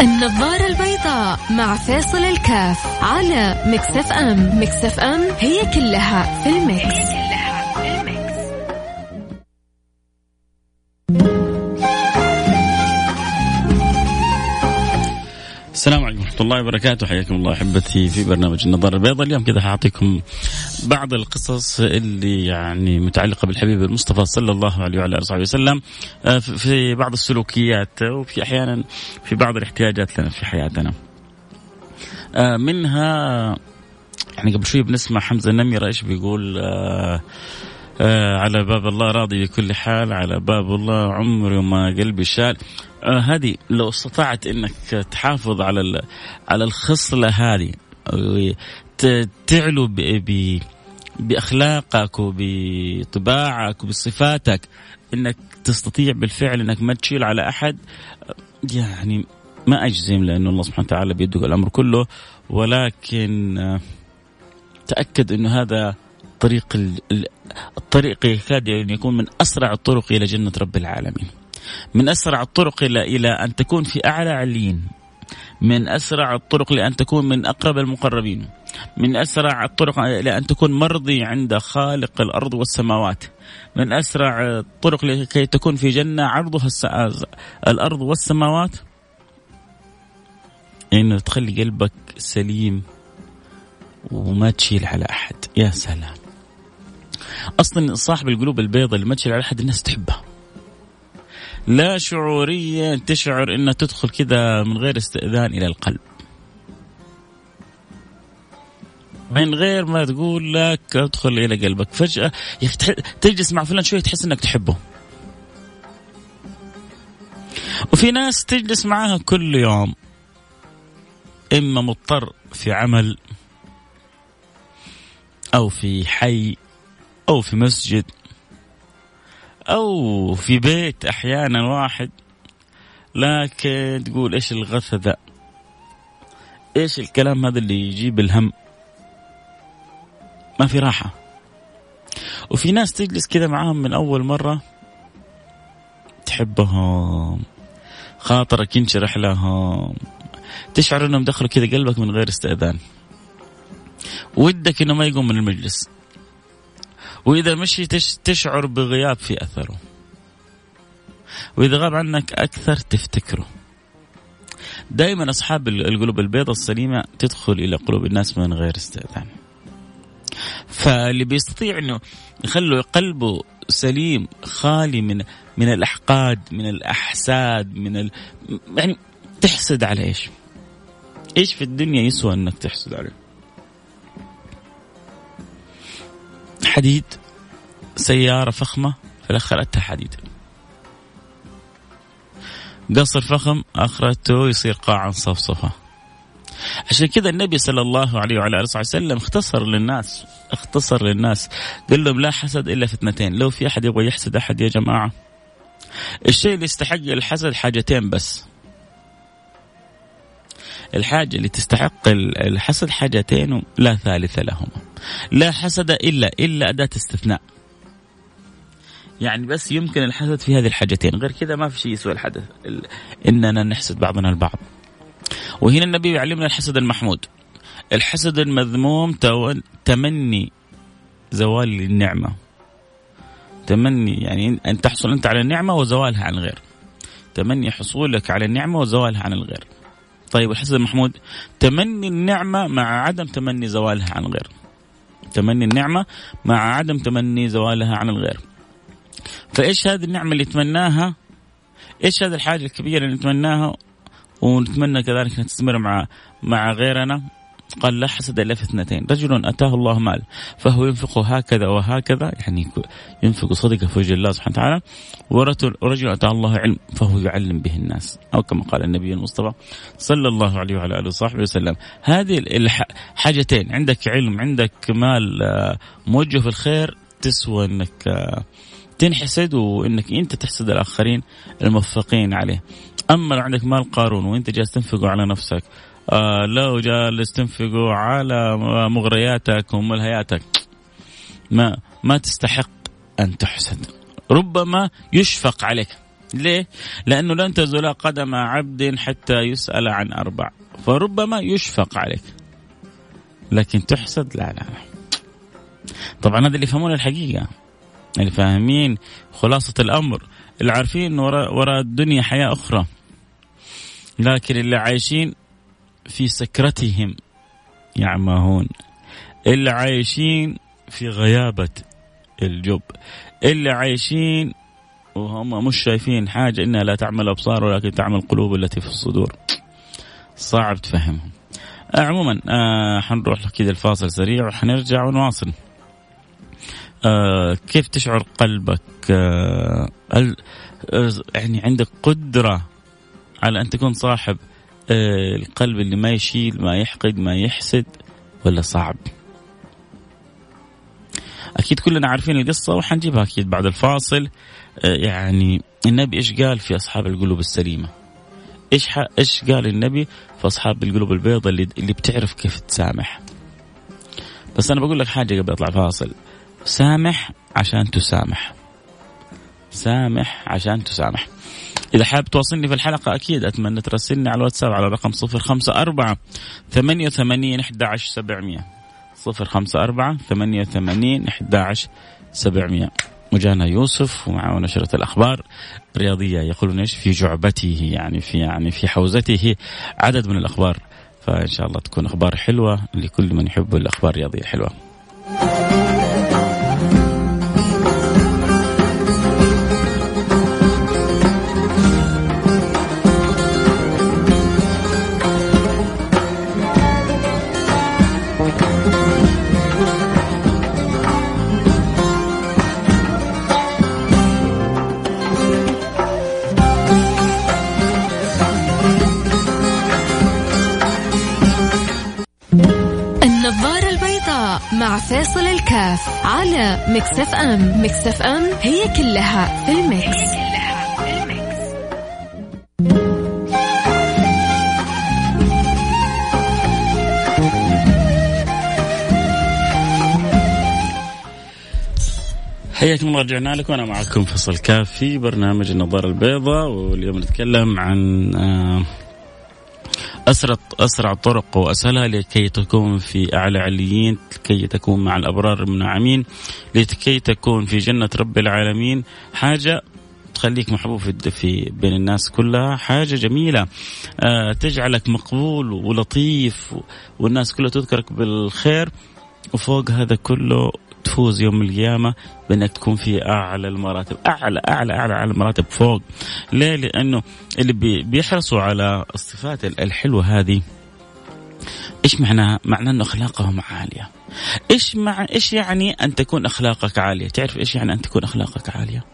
النظارة البيضاء مع فيصل الكاف على Mix FM. Mix FM هي كلها في ال Mix, هي كلها في. السلام عليكم. ورحمة الله وبركاته. حياكم الله أحبتي في برنامج النظارة البيضاء. اليوم كذا حأعطيكم بعض القصص اللي يعني متعلقة بالحبيب المصطفى صلى الله عليه وعلى آله وسلم آه، في بعض السلوكيات وفي أحيانا في بعض الاحتياجات لنا في حياتنا. آه، منها يعني قبل شوي بنسمع حمزة النميرة إيش بيقول؟ آه آه على باب الله راضي بكل حال على باب الله عمري ما قلبي شال. آه هذه لو استطعت إنك تحافظ على على الخصلة هذه تعلو ب بأخلاقك وبطباعك وبصفاتك. إنك تستطيع بالفعل إنك ما تشيل على أحد يعني ما أجزم لأنه الله سبحانه وتعالى بيده الأمر كله. ولكن تأكد إنه هذا طريق الطريق يكاد ان يكون من أسرع الطرق إلى جنة رب العالمين. من أسرع الطرق إلى إلى أن تكون في أعلى عليين. من أسرع الطرق لأن تكون من أقرب المقربين. من أسرع الطرق أن تكون مرضي عند خالق الأرض والسماوات. من أسرع الطرق لكي تكون في جنة عرضها الأرض والسماوات. إنه تخلي قلبك سليم وما تشيل على أحد يا سلام أصلا صاحب القلوب البيضاء اللي ما تشيل على أحد الناس تحبها لا شعوريا تشعر إنها تدخل كذا من غير استئذان إلى القلب. من غير ما تقول لك ادخل إلى قلبك. فجأة تجلس مع فلان شوية تحس إنك تحبه. وفي ناس تجلس معاها كل يوم. إما مضطر في عمل أو في حي. أو في مسجد أو في بيت أحيانا واحد لكن تقول إيش الغث ذا إيش الكلام هذا اللي يجيب الهم؟ ما في راحة. وفي ناس تجلس كذا معاهم من أول مرة تحبهم خاطرك ينشرح لهم تشعر إنهم دخلوا كذا قلبك من غير استئذان. ودك إنه ما يقوم من المجلس. وإذا مشي تشعر بغياب في أثره وإذا غاب عنك أكثر تفتكره دائما أصحاب القلوب البيضاء السليمة تدخل إلى قلوب الناس من غير استئذان فاللي بيستطيع إنه يخلوا قلبه سليم خالي من من الأحقاد من الأحساد من ال... يعني تحسد على إيش؟ إيش في الدنيا يسوى إنك تحسد عليه؟ حديد سيارة فخمة في الآخر أتى حديد قصر فخم آخرته يصير قاعا صفصفة عشان كذا النبي صلى الله عليه وعلى آله وسلم اختصر للناس اختصر للناس. قال لهم لا حسد إلا في اثنتين لو في أحد يبغى يحسد أحد يا جماعة. الشيء اللي يستحق الحسد حاجتين بس. الحاجة اللي تستحق الحسد حاجتين لا ثالث لهما. لا حسد إلا إلا أداة استثناء. يعني بس يمكن الحسد في هذه الحاجتين غير كذا ما في شيء يسوى الحدث إننا نحسد بعضنا البعض. وهنا النبي يعلمنا الحسد المحمود. الحسد المذموم تمني زوال النعمة. تمني يعني أن تحصل أنت على النعمة وزوالها عن الغير. تمني حصولك على النعمة وزوالها عن الغير. طيب الحسن محمود تمني النعمة مع عدم تمني زوالها عن الغير. تمني النعمة مع عدم تمني زوالها عن الغير. فإيش هذه النعمة اللي تمناها؟ إيش هذه الحاجة الكبيرة اللي نتمناها؟ ونتمنى كذلك أن تستمر مع مع غيرنا. قال لا حسد إلا في اثنتين. رجل أتاه الله مال فهو ينفقه هكذا وهكذا يعني ينفق صدقة في وجه الله سبحانه وتعالى ورجل أتاه الله علم فهو يعلم به الناس. أو كما قال النبي المصطفى صلى الله عليه وعلى آله وصحبه وسلم. هذه الحاجتين عندك علم عندك مال آه، موجه في الخير تسوى إنك آه، تنحسد وإنك أنت تحسد الآخرين الموفقين عليه. أما لو عندك مال قارون وإنت جالس تنفقه على نفسك آه لو جالس تنفقوا على مغرياتك وملهياتك ما ما تستحق أن تحسد. ربما يشفق عليك. ليه؟ لأنه لن تزول قدم عبد حتى يسأل عن أربع. فربما يشفق عليك. لكن تحسد لا لا لا. طبعا هذا اللي يفهمون الحقيقة. اللي فاهمين خلاصة الأمر. اللي عارفين وراء الدنيا حياة أخرى. لكن اللي عايشين في سكرتهم يعمهون. اللي عايشين في غيابة الجب. اللي عايشين وهم مش شايفين حاجة إنها لا تعمل أبصار ولكن تعمل القلوب التي في الصدور. صعب تفهمهم. آه عموما آه حنروح كذا الفاصل سريع وحنرجع ونواصل. آه كيف تشعر قلبك؟ آه يعني عندك قدرة على أن تكون صاحب آه القلب اللي ما يشيل ما يحقد ما يحسد ولا صعب؟ أكيد كلنا عارفين القصة وحنجيبها أكيد بعد الفاصل. آه يعني النبي إيش قال في أصحاب القلوب السليمة؟ إيش إيش قال النبي في أصحاب القلوب البيضاء اللي اللي بتعرف كيف تسامح؟ بس أنا بقول لك حاجة قبل أطلع فاصل سامح عشان تسامح. سامح عشان تسامح. إذا حابب تواصلني في الحلقة أكيد أتمنى ترسلني على الواتساب على رقم صفر خمسة أربعة ثمانية وثمانين أحد عشر سبعمية. وجانا يوسف ومعه نشرة الأخبار الرياضية. يقولون إيش؟ في جعبته يعني في يعني في حوزته عدد من الأخبار. فإن شاء الله تكون أخبار حلوة لكل من يحب الأخبار الرياضية الحلوة. الكاف على ام Mix FM كلها في ال Mix, هي كلها في ال Mix. حياكم الله رجعنا لكم. وأنا معكم فيصل الكاف في برنامج النظارة البيضاء واليوم نتكلم عن آه أسرع أسرع الطرق وأسهلها لكي تكون في أعلى عليين لكي تكون مع الأبرار المنعمين لكي تكون في جنة رب العالمين. حاجة تخليك محبوب في, في بين الناس كلها حاجة جميلة. آه تجعلك مقبول ولطيف والناس كلها تذكرك بالخير وفوق هذا كله تفوز يوم القيامة بأنك تكون في أعلى المراتب أعلى أعلى أعلى أعلى المراتب فوق ليه لأنه اللي بيحرصوا على الصفات الحلوة هذه إيش معناها؟ معناه إنه أخلاقهم عالية. إيش مع إيش يعني أن تكون أخلاقك عالية؟ تعرف إيش يعني أن تكون أخلاقك عالية؟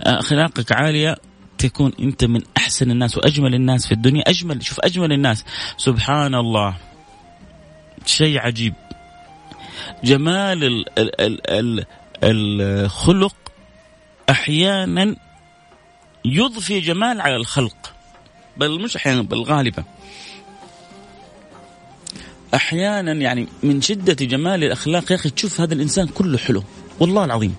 أخلاقك عالية تكون أنت من أحسن الناس وأجمل الناس في الدنيا، أجمل شوف أجمل الناس سبحان الله شيء عجيب جمال ال ال ال ال الخلق أحيانا يضفي جمال على الخلق بل مش أحيانا بل غالبا. أحيانا يعني من شدة جمال الأخلاق يا أخي تشوف هذا الإنسان كله حلو والله العظيم.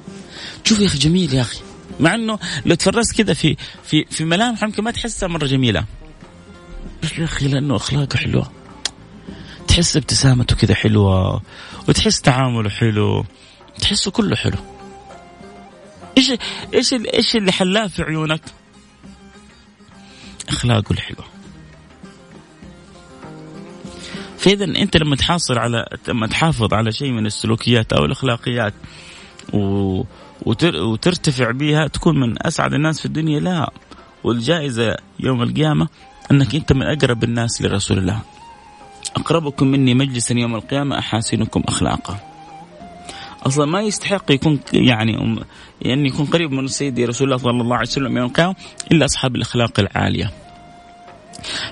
شوف يا أخي جميل يا أخي مع إنه لو تفرست كذا في في في ملامح يمكن ما تحسها مرة جميلة. بس يا أخي لأنه أخلاقه حلوة. تحس ابتسامته كذا حلوة وتحس تعامله حلو تحسه كله حلو. إيش إيش إيش اللي حلاه في عيونك؟ أخلاقه الحلوة. فإذا أنت لما تحاصر على لما تحافظ على شيء من السلوكيات أو الأخلاقيات و... وتر... وترتفع بها تكون من أسعد الناس في الدنيا. لا والجائزة يوم القيامة أنك أنت من أقرب الناس لرسول الله. أقربكم مني مجلسا يوم القيامة أحاسنكم أخلاقا. أصلا ما يستحق يكون يعني يعني يكون قريب من سيدي رسول الله صلى الله عليه وسلم يوم القيامة إلا أصحاب الأخلاق العالية.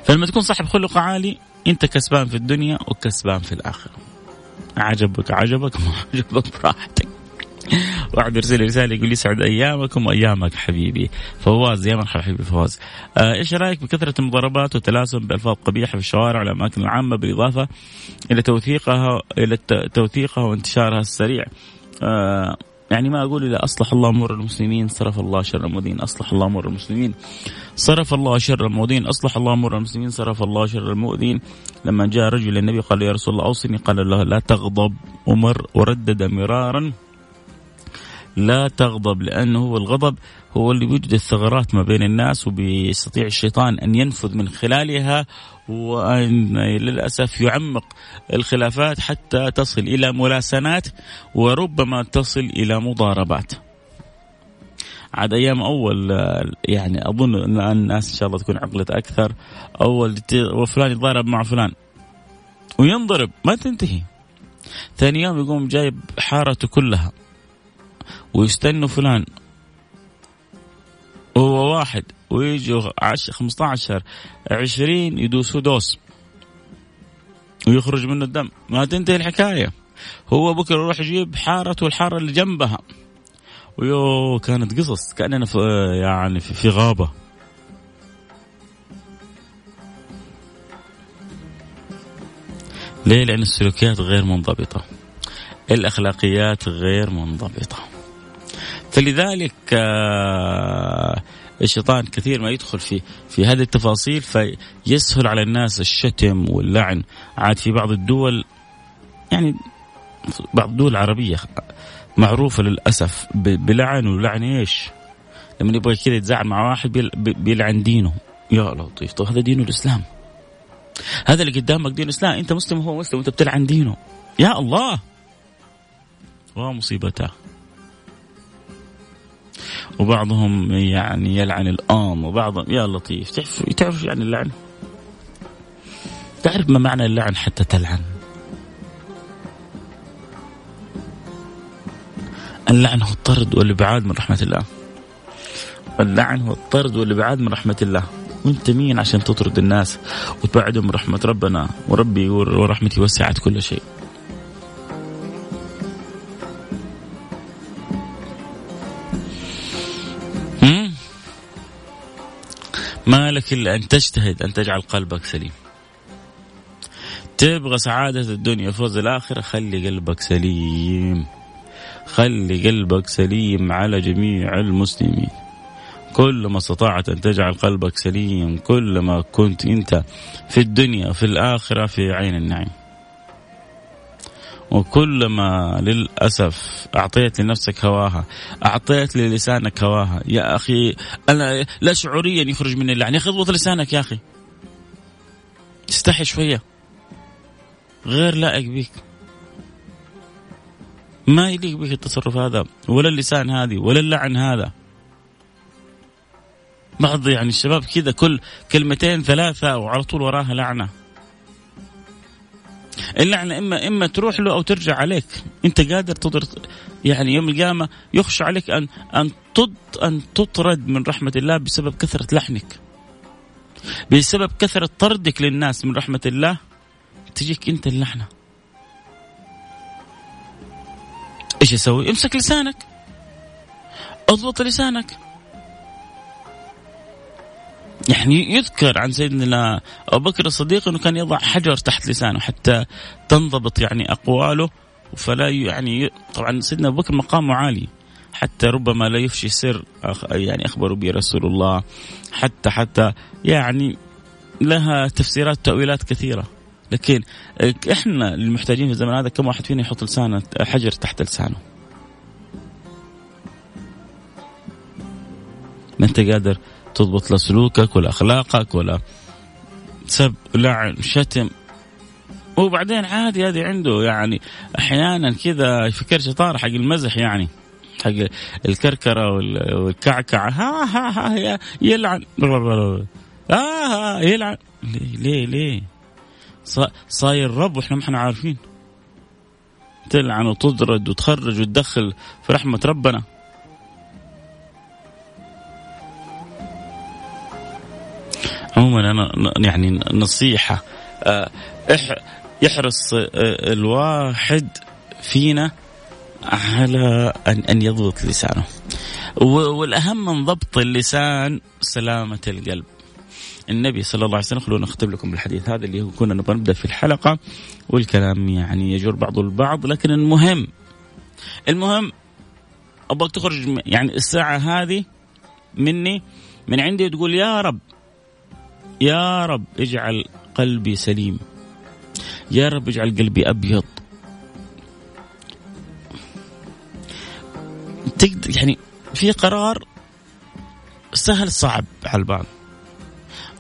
فلما تكون صاحب خلق عالي أنت كسبان في الدنيا وكسبان في الآخرة. عجبك عجبك ما عجبك براحتك واحد يرسل رسالة يقول يسعد أيامكم وأيامك حبيبي. فواز يا مرحبا حبيبي فواز. آه إيش رأيك بكثرة المضاربات والتلاسم بألفاظ قبيحه في الشوارع والاماكن العامة بالإضافة إلى توثيقها إلى توثيقها وانتشارها السريع؟ آه يعني ما أقول إذا أصلح الله أمور المسلمين صرف الله شر المؤذين أصلح الله أمور المسلمين. صرف الله شر المؤذين أصلح الله أمور المسلمين صرف الله شر المؤذين. لما جاء رجل للنبي قال يا رسول الله أوصني قال له لا تغضب عمر وردد مرارا. لا تغضب لأنه هو الغضب هو اللي بيوجد الثغرات ما بين الناس وبيستطيع الشيطان أن ينفذ من خلالها وأن للأسف يعمق الخلافات حتى تصل إلى ملاسنات وربما تصل إلى مضاربات. عاد أيام أول يعني أظن الان الناس إن شاء الله تكون عقلت أكثر أول وفلان يتضارب مع فلان وينضرب ما تنتهي. ثاني يوم يقوم جايب حارته كلها. ويستنوا فلان. هو واحد ويجوا 15 20 يدوسوا دوس. ويخرج منه الدم. ما تنتهي الحكاية. هو بكرة يروح يجيب حارته والحارة اللي جنبها. ويو كانت قصص. كأننا في يعني في غابة. ليه؟ لأن السلوكيات غير منضبطة. الأخلاقيات غير منضبطة. فلذلك آه، الشيطان كثير ما يدخل في في هذه التفاصيل فيسهل على الناس الشتم واللعن. عاد في بعض الدول يعني بعض الدول العربية معروفة للأسف بلعن ولعن إيش؟ لما يبغى كذا يتزعل مع واحد بيلعن دينه. يا لطيف طيب هذا دين الإسلام. هذا اللي قدامك دين الإسلام. أنت مسلم وهو مسلم وأنت بتلعن دينه. يا الله! ومصيبته وبعضهم يعني يلعن الآم وبعضهم يا لطيف. تعرف تعرف يعني اللعن؟ تعرف ما معنى اللعن حتى تلعن؟ اللعن هو الطرد والإبعاد من رحمة الله. اللعن هو الطرد والإبعاد من رحمة الله. وأنت مين عشان تطرد الناس وتبعدهم من رحمة ربنا؟ وربي ورحمتي وسعت كل شيء. ما لك إلا أن تجتهد أن تجعل قلبك سليم. تبغى سعادة الدنيا وفوز الآخرة خلي قلبك سليم. خلي قلبك سليم على جميع المسلمين. كل ما استطعت أن تجعل قلبك سليم كلما كنت أنت في الدنيا وفي الآخرة في عين النعيم. وكلما للأسف أعطيت لنفسك هواها أعطيت للسانك هواها. يا أخي أنا لا شعوريا يخرج من اللعن. يا أخي اضبط لسانك يا أخي. استحي شوية. غير لائق بيك. ما يليق بك التصرف هذا ولا اللسان هذه ولا اللعن هذا. بعض يعني الشباب كذا كل كلمتين ثلاثة وعلى طول وراها لعنة. اللعنة إما إما تروح له أو ترجع عليك. أنت قادر تضر يعني يوم القيامة يخشى عليك أن أن تد أن تطرد من رحمة الله بسبب كثرة لحنك. بسبب كثرة طردك للناس من رحمة الله تجيك أنت اللعنة إيش يسوي؟ امسك لسانك. اضبط لسانك. يعني يذكر عن سيدنا أبو بكر الصديق إنه كان يضع حجر تحت لسانه حتى تنضبط يعني أقواله. فلا يعني طبعا سيدنا أبو بكر مقامه عالي. حتى ربما لا يفشي سر يعني أخبروا به رسول الله. حتى حتى يعني لها تفسيرات تأويلات كثيرة. لكن إحنا المحتاجين في الزمن هذا كم واحد فينا يحط لسانه حجر تحت لسانه. ما أنت قادر تضبط لا سلوكك ولا أخلاقك ولا سب لعن شتم. وبعدين عادي هذه عنده يعني أحيانا كذا يفكر شطارة حق المزح يعني حق الكركرة والكعكعة. ها ها ها يلعن. آه يلعن. ليه ليه ليه؟ صاير رب وإحنا ما إحنا عارفين. تلعن وتطرد وتخرج وتدخل في رحمة ربنا. عموما أنا يعني نصيحة آه، يحرص آه، الواحد فينا على أن أن يضبط لسانه. والأهم من ضبط اللسان سلامة القلب. النبي صلى الله عليه وسلم خلونا نختم لكم بالحديث هذا اللي كنا نبغى نبدأ في الحلقة. والكلام يعني يجر بعضه البعض لكن المهم المهم أبغاك تخرج يعني الساعة هذه مني من عندي وتقول يا رب يا رب اجعل قلبي سليم. يا رب اجعل قلبي أبيض. تقدر يعني في قرار سهل صعب على البعض.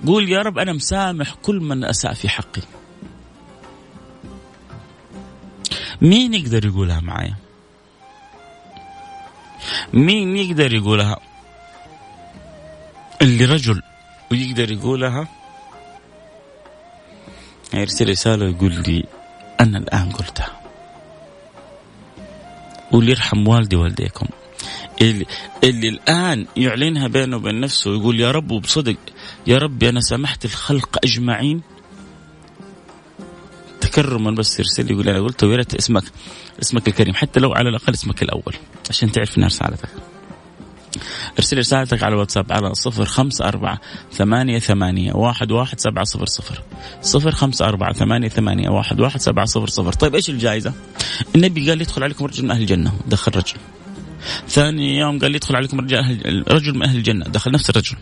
قول يا رب أنا مسامح كل من أساء في حقي. مين يقدر يقولها معايا؟ مين يقدر يقولها؟ اللي رجل. ويقدر يقولها. يرسل رسالة يقول لي أنا الآن قلتها. واللي يرحم والدي والديكم اللي, اللي الآن يعلنها بينه وبين نفسه ويقول يا رب وبصدق يا ربي أنا سامحت الخلق أجمعين. تكرما بس يرسل لي يقول أنا قلت ويا ريت اسمك اسمك الكريم حتى لو على الأقل اسمك الأول عشان تعرف انها رسالتك ارسل رسالتك على الواتساب على صفر خمسة أربعة ثمانية ثمانية واحد واحد سبعة صفر صفر. صفر خمسة أربعة ثمانية ثمانية واحد واحد سبعة صفر صفر. طيب إيش الجائزة؟ النبي قال يدخل عليكم رجل من أهل الجنة. دخل رجل. ثاني يوم قال يدخل عليكم رجل, رجل من أهل الجنة. دخل نفس الرجل.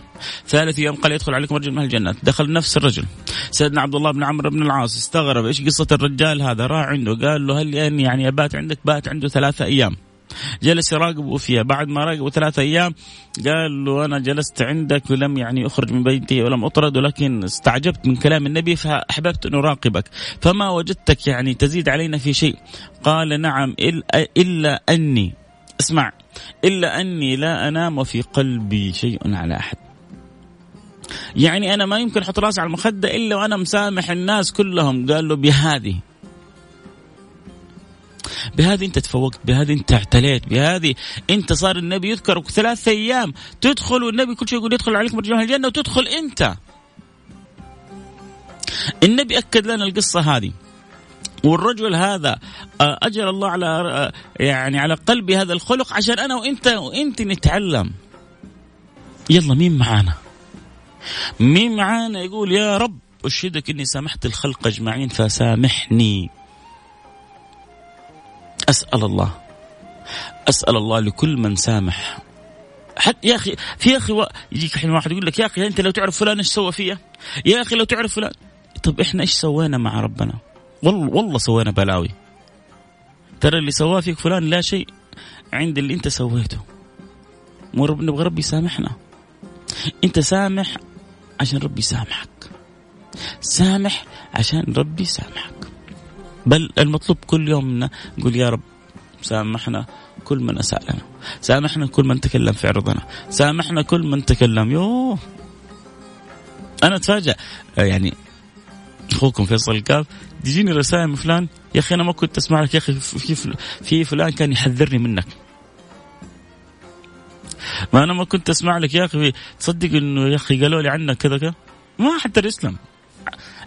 ثالث يوم قال يدخل عليكم رجل من أهل الجنة. دخل نفس الرجل. سيدنا عبد الله بن عمرو بن العاص استغرب إيش قصة الرجال هذا؟ راح عنده قال له هل يعني ابات عندك؟ بات عنده ثلاثة أيام. جلس يراقبه فيها بعد ما راقبه ثلاثة أيام قال له أنا جلست عندك ولم يعني أخرج من بيتي ولم أطرد ولكن استعجبت من كلام النبي فأحببت أن أراقبك. فما وجدتك يعني تزيد علينا في شيء؟ قال نعم إلا أني اسمع إلا أني لا أنام وفي قلبي شيء على أحد. يعني أنا ما يمكن أحط راسي على المخدة إلا وأنا مسامح الناس كلهم. قال له بهذه بهذه انت تفوقت بهذه انت اعتليت بهذه انت صار النبي يذكرك ثلاثة أيام. تدخل والنبي كل شيء يقول يدخل عليكم رجال الجنة وتدخل انت. النبي أكد لنا القصة هذه. والرجل هذا آه، أجر الله على آه، يعني على قلبي هذا الخلق عشان أنا وإنت وإنت نتعلم. يلا مين معانا؟ مين معانا يقول يا رب أشهدك إني سامحت الخلق أجمعين فسامحني. أسأل الله. أسأل الله لكل من سامح. حتى يا أخي في يا أخي يجيك حين واحد يقول لك يا أخي أنت لو تعرف فلان إيش سوى فيا؟ يا أخي لو تعرف فلان. طب إحنا إيش سوينا مع ربنا؟ والله والله سوينا بلاوي. ترى اللي سواه فيك فلان لا شيء عند اللي أنت سويته. مو رب نبغى ربي يسامحنا. أنت سامح عشان ربي يسامحك. سامح عشان ربي يسامحك. بل المطلوب كل يوم منا نقول يا رب سامحنا كل من اساء لنا سامحنا كل من تكلم في عرضنا سامحنا كل من تكلم يوه. أنا أتفاجأ. يعني أخوكم فيصل الكاف تجيني رسائل من فلان يا أخي أنا ما كنت أسمع لك يا أخي في في فلان كان يحذرني منك. ما أنا ما كنت أسمع لك يا أخي تصدق إنه يا أخي قالوا لي عنك كذا كذا؟ ما حتى يسلم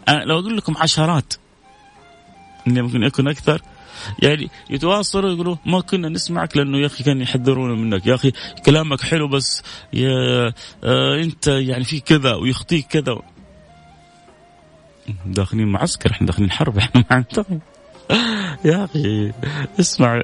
لو أقول لكم عشرات اللي ممكن يكون أكثر. يعني يتواصلوا يقولوا ما كنا نسمعك لأنه يا أخي كانوا يحذرونا منك. يا أخي كلامك حلو بس يا آه أنت يعني في كذا ويخطيك كذا. داخلين معسكر إحنا داخلين حرب إحنا ما يا أخي اسمع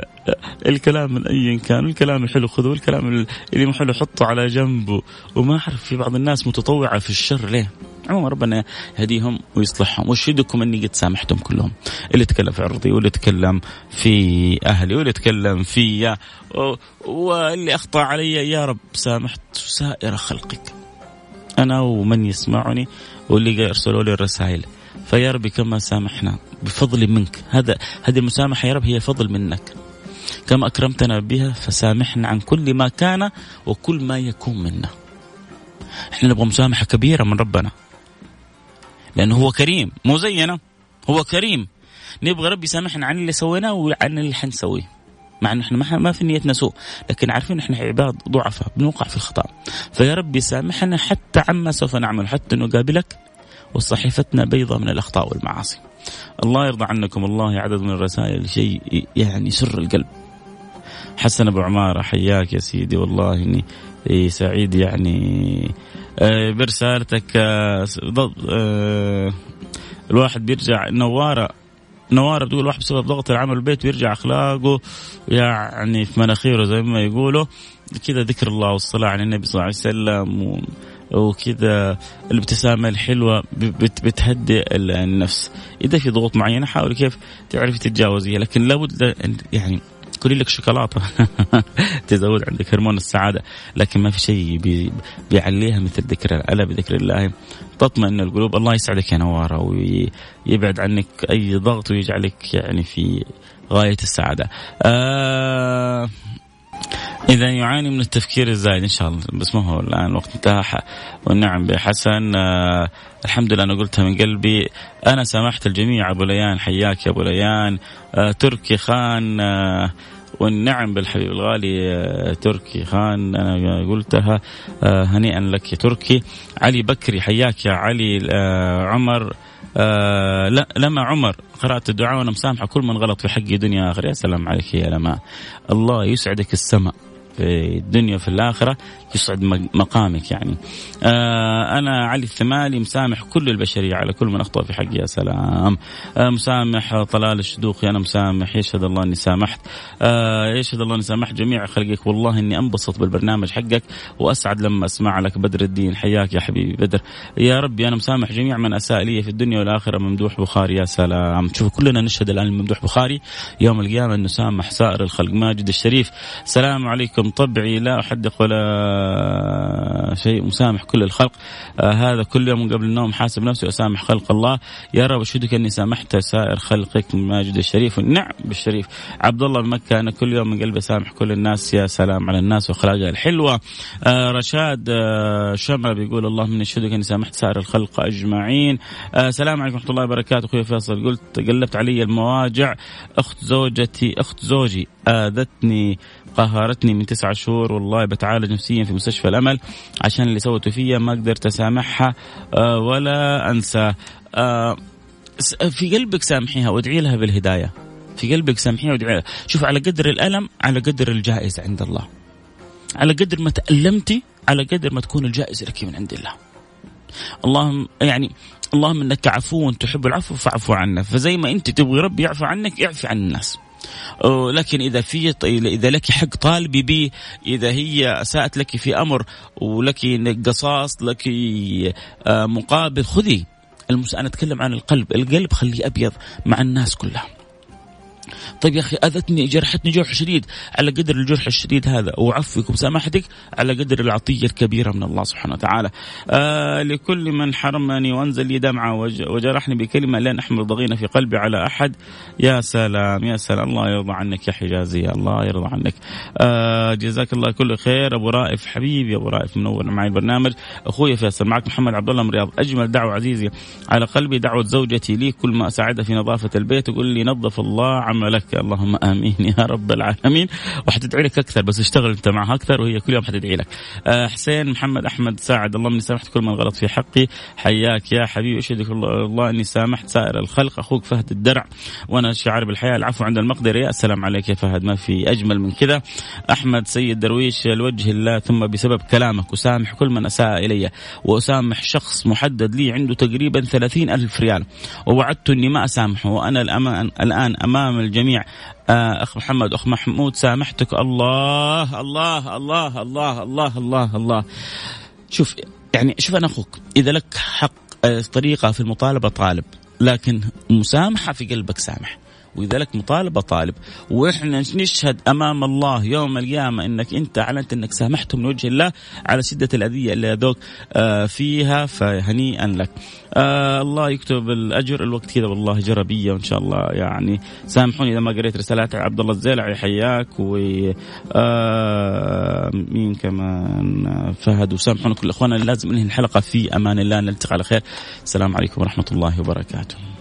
الكلام من اي كان الكلام الحلو خذوه الكلام اللي مو حلو حطه على جنبه وما أعرف في بعض الناس متطوعة في الشر ليه؟ عموما ربنا يهديهم ويصلحهم. واشهدكم إني قد سامحتهم كلهم؟ اللي تكلم في عرضي واللي تكلم في أهلي واللي تكلم في واللي أخطأ علي يا رب سامحت سائر خلقك. أنا ومن يسمعني واللي ارسلوا لي الرسائل. فيا ربي كما سامحنا بفضل منك. هذا هذه المسامحة يا رب هي فضل منك. كما أكرمتنا بها فسامحنا عن كل ما كان وكل ما يكون منا. إحنا نبغى مسامحة كبيرة من ربنا. لأنه هو كريم مو زينا. هو كريم. نبغى ربي يسامحنا عن اللي سويناه وعن اللي حنسويه مع ان إحنا ما في نيتنا سوء. لكن عارفين إحنا عباد ضعفاء بنوقع في الخطأ. فيا ربي سامحنا حتى عما سوف نعمل حتى نقابلك. وصحيفتنا بيضة من الأخطاء والمعاصي. الله يرضى عنكم. الله عدد من الرسائل شيء يعني سر القلب. حسن أبو عمارة حياك يا سيدي. والله إني سعيد يعني. آه، برسالتك آه، الواحد بيرجع نوارة نوارة بتقول واحد بسبب ضغط العمل البيت ويرجع أخلاقه يعني في مناخيره زي ما يقولوا. كذا ذكر الله والصلاة على النبي صلى الله عليه وسلم وكذا الابتسامة الحلوة بتهدئ النفس. إذا في ضغوط معينة حاولي كيف تعرفي تتجاوزيها لكن لابد يعني كلي لك شوكولاتة. تزود عندك هرمون السعادة لكن ما في شيء بي بيعليها مثل ذكر الا بذكر الله. تطمئن القلوب. الله يسعدك يا نوارة ويبعد عنك أي ضغط ويجعلك يعني في غاية السعادة. آه إذا يعاني من التفكير الزايد إن شاء الله بس ما هو الآن الوقت انتهى. والنعم بحسن. آه الحمد لله أنا قلتها من قلبي. أنا سامحت الجميع أبو ليان حياك يا أبو ليان. آه تركي خان. آه والنعم بالحبيب الغالي آه تركي خان. أنا قلتها آه هنيئا لك يا تركي. علي بكري حياك يا علي. آه عمر. آه لما عمر قرأت الدعاء وأنا مسامحة كل من غلط في حقي دنيا آخر. يا سلام عليك يا لما. الله يسعدك السماء. في الدنيا وفي الآخرة يصعد مقامك يعني. آه أنا علي الثمالي مسامح كل البشرية على كل من أخطأ في حقي يا سلام. آه مسامح طلال الشدوخي أنا مسامح يشهد الله أني سامحت. آه يشهد الله أني سامحت جميع خلقك والله أني أنبسط بالبرنامج حقك وأسعد لما أسمع لك بدر الدين. حياك يا حبيبي بدر. يا ربي أنا مسامح جميع من أساء لي في الدنيا والآخرة ممدوح بخاري يا سلام. شوفوا كلنا نشهد الآن ممدوح بخاري. يوم القيامة أنه سامح سائر الخلق. ماجد الشريف السلام عليكم. طبعي لا أحدق ولا شيء مسامح كل الخلق. آه هذا كل يوم قبل النوم حاسب نفسي وأسامح خلق الله. يا رب أشهدك أني سامحت سائر خلقك ماجد الشريف نعم بالشريف عبد الله بمكه أنا كل يوم من قلبي اسامح كل الناس. يا سلام على الناس واخلاقها الحلوة. آه رشاد آه بيقول اللهم اني اشهدك أني سامحت سائر الخلق أجمعين. آه سلام عليكم ورحمة الله وبركاته. أخوي فيصل قلت قلبت علي المواجع. أخت زوجتي أخت زوجي آذتني قهرتني من تسعة شهور والله بتعالج نفسيا في مستشفى الأمل عشان اللي سوته فيا ما قدرت أسامحها آه، ولا أنسى. آه، في قلبك سامحيها وادعي لها بالهداية. في قلبك سامحيها وادعي لها. شوف على قدر الألم على قدر الجائزه عند الله. على قدر ما تألمتي على قدر ما تكون الجائزة لك من عند الله. اللهم يعني اللهم إنك عفو تحب العفو فاعفو عنا. فزي ما أنت تبغي ربي يعفو عنك اعفي عن الناس. لكن إذا في إذا لك حق طالبي به إذا هي اساءت لك في أمر ولك قصاص لك آه، مقابل خذي. أنا أتكلم عن القلب. القلب خليه أبيض مع الناس كلها. طيب يا أخي أذتني جرحتني جرح شديد. على قدر الجرح الشديد هذا وعفوك وسامحتك على قدر العطية الكبيرة من الله سبحانه وتعالى. آه لكل من حرمني وأنزل لي دمعة وجرحني بكلمة لن احمل ضغينة في قلبي على أحد. يا سلام يا سلام. الله يرضى عنك يا حجازي الله يرضى عنك. آه جزاك الله كل خير. أبو رائف حبيبي أبو رائف منور معي البرنامج. أخوي فيصل معك محمد عبد الله من الرياض أجمل دعوة عزيزي على قلبي دعوة زوجتي لي. كل ما أساعدها في نظافة البيت تقول لي نظف الله عملك. اللهم آمين يا رب العالمين. وحتدعي لك أكثر بس اشتغل أنت معها أكثر وهي كل يوم حتدعي لك. أه حسين محمد أحمد ساعد اللهم إني سامحت كل من غلط في حقي. حياك يا حبيبي أشهدك الله إني سامحت. سائر الخلق أخوك فهد الدرع وأنا شعار بالحياة. العفو عند المقدرة يا السلام عليك يا فهد ما في أجمل من كذا. أحمد سيد درويش لوجه الله ثم بسبب كلامك أسامح كل من أساء إلي وأسامح شخص محدد لي عنده تقريبا ثلاثين ألف ريال. ووعدت إني ما أسامحه وأنا الآن أمام الجميع. آه أخ محمد أخ محمود سامحتك. الله الله الله الله الله الله الله. شوف يعني شوف أنا أخوك إذا لك حق آه، طريقة في المطالبة طالب لكن مسامحة في قلبك سامح. واذا لك مطالبه طالب وإحنا نشهد أمام الله يوم القيامة إنك أنت أعلنت إنك سامحته من وجه الله على شدة الأذية اللي ذوق آه، فيها فهنيئا لك. آه الله يكتب الأجر الوقت كذا والله جربيه وإن شاء الله يعني. سامحوني إذا ما قريت رسالات عبد الله الزيلعي حياك و آه مين كمان؟ فهد وسامحونا كل إخواننا لازم ننهي الحلقة. في أمان الله نلتقي على خير. السلام عليكم ورحمة الله وبركاته.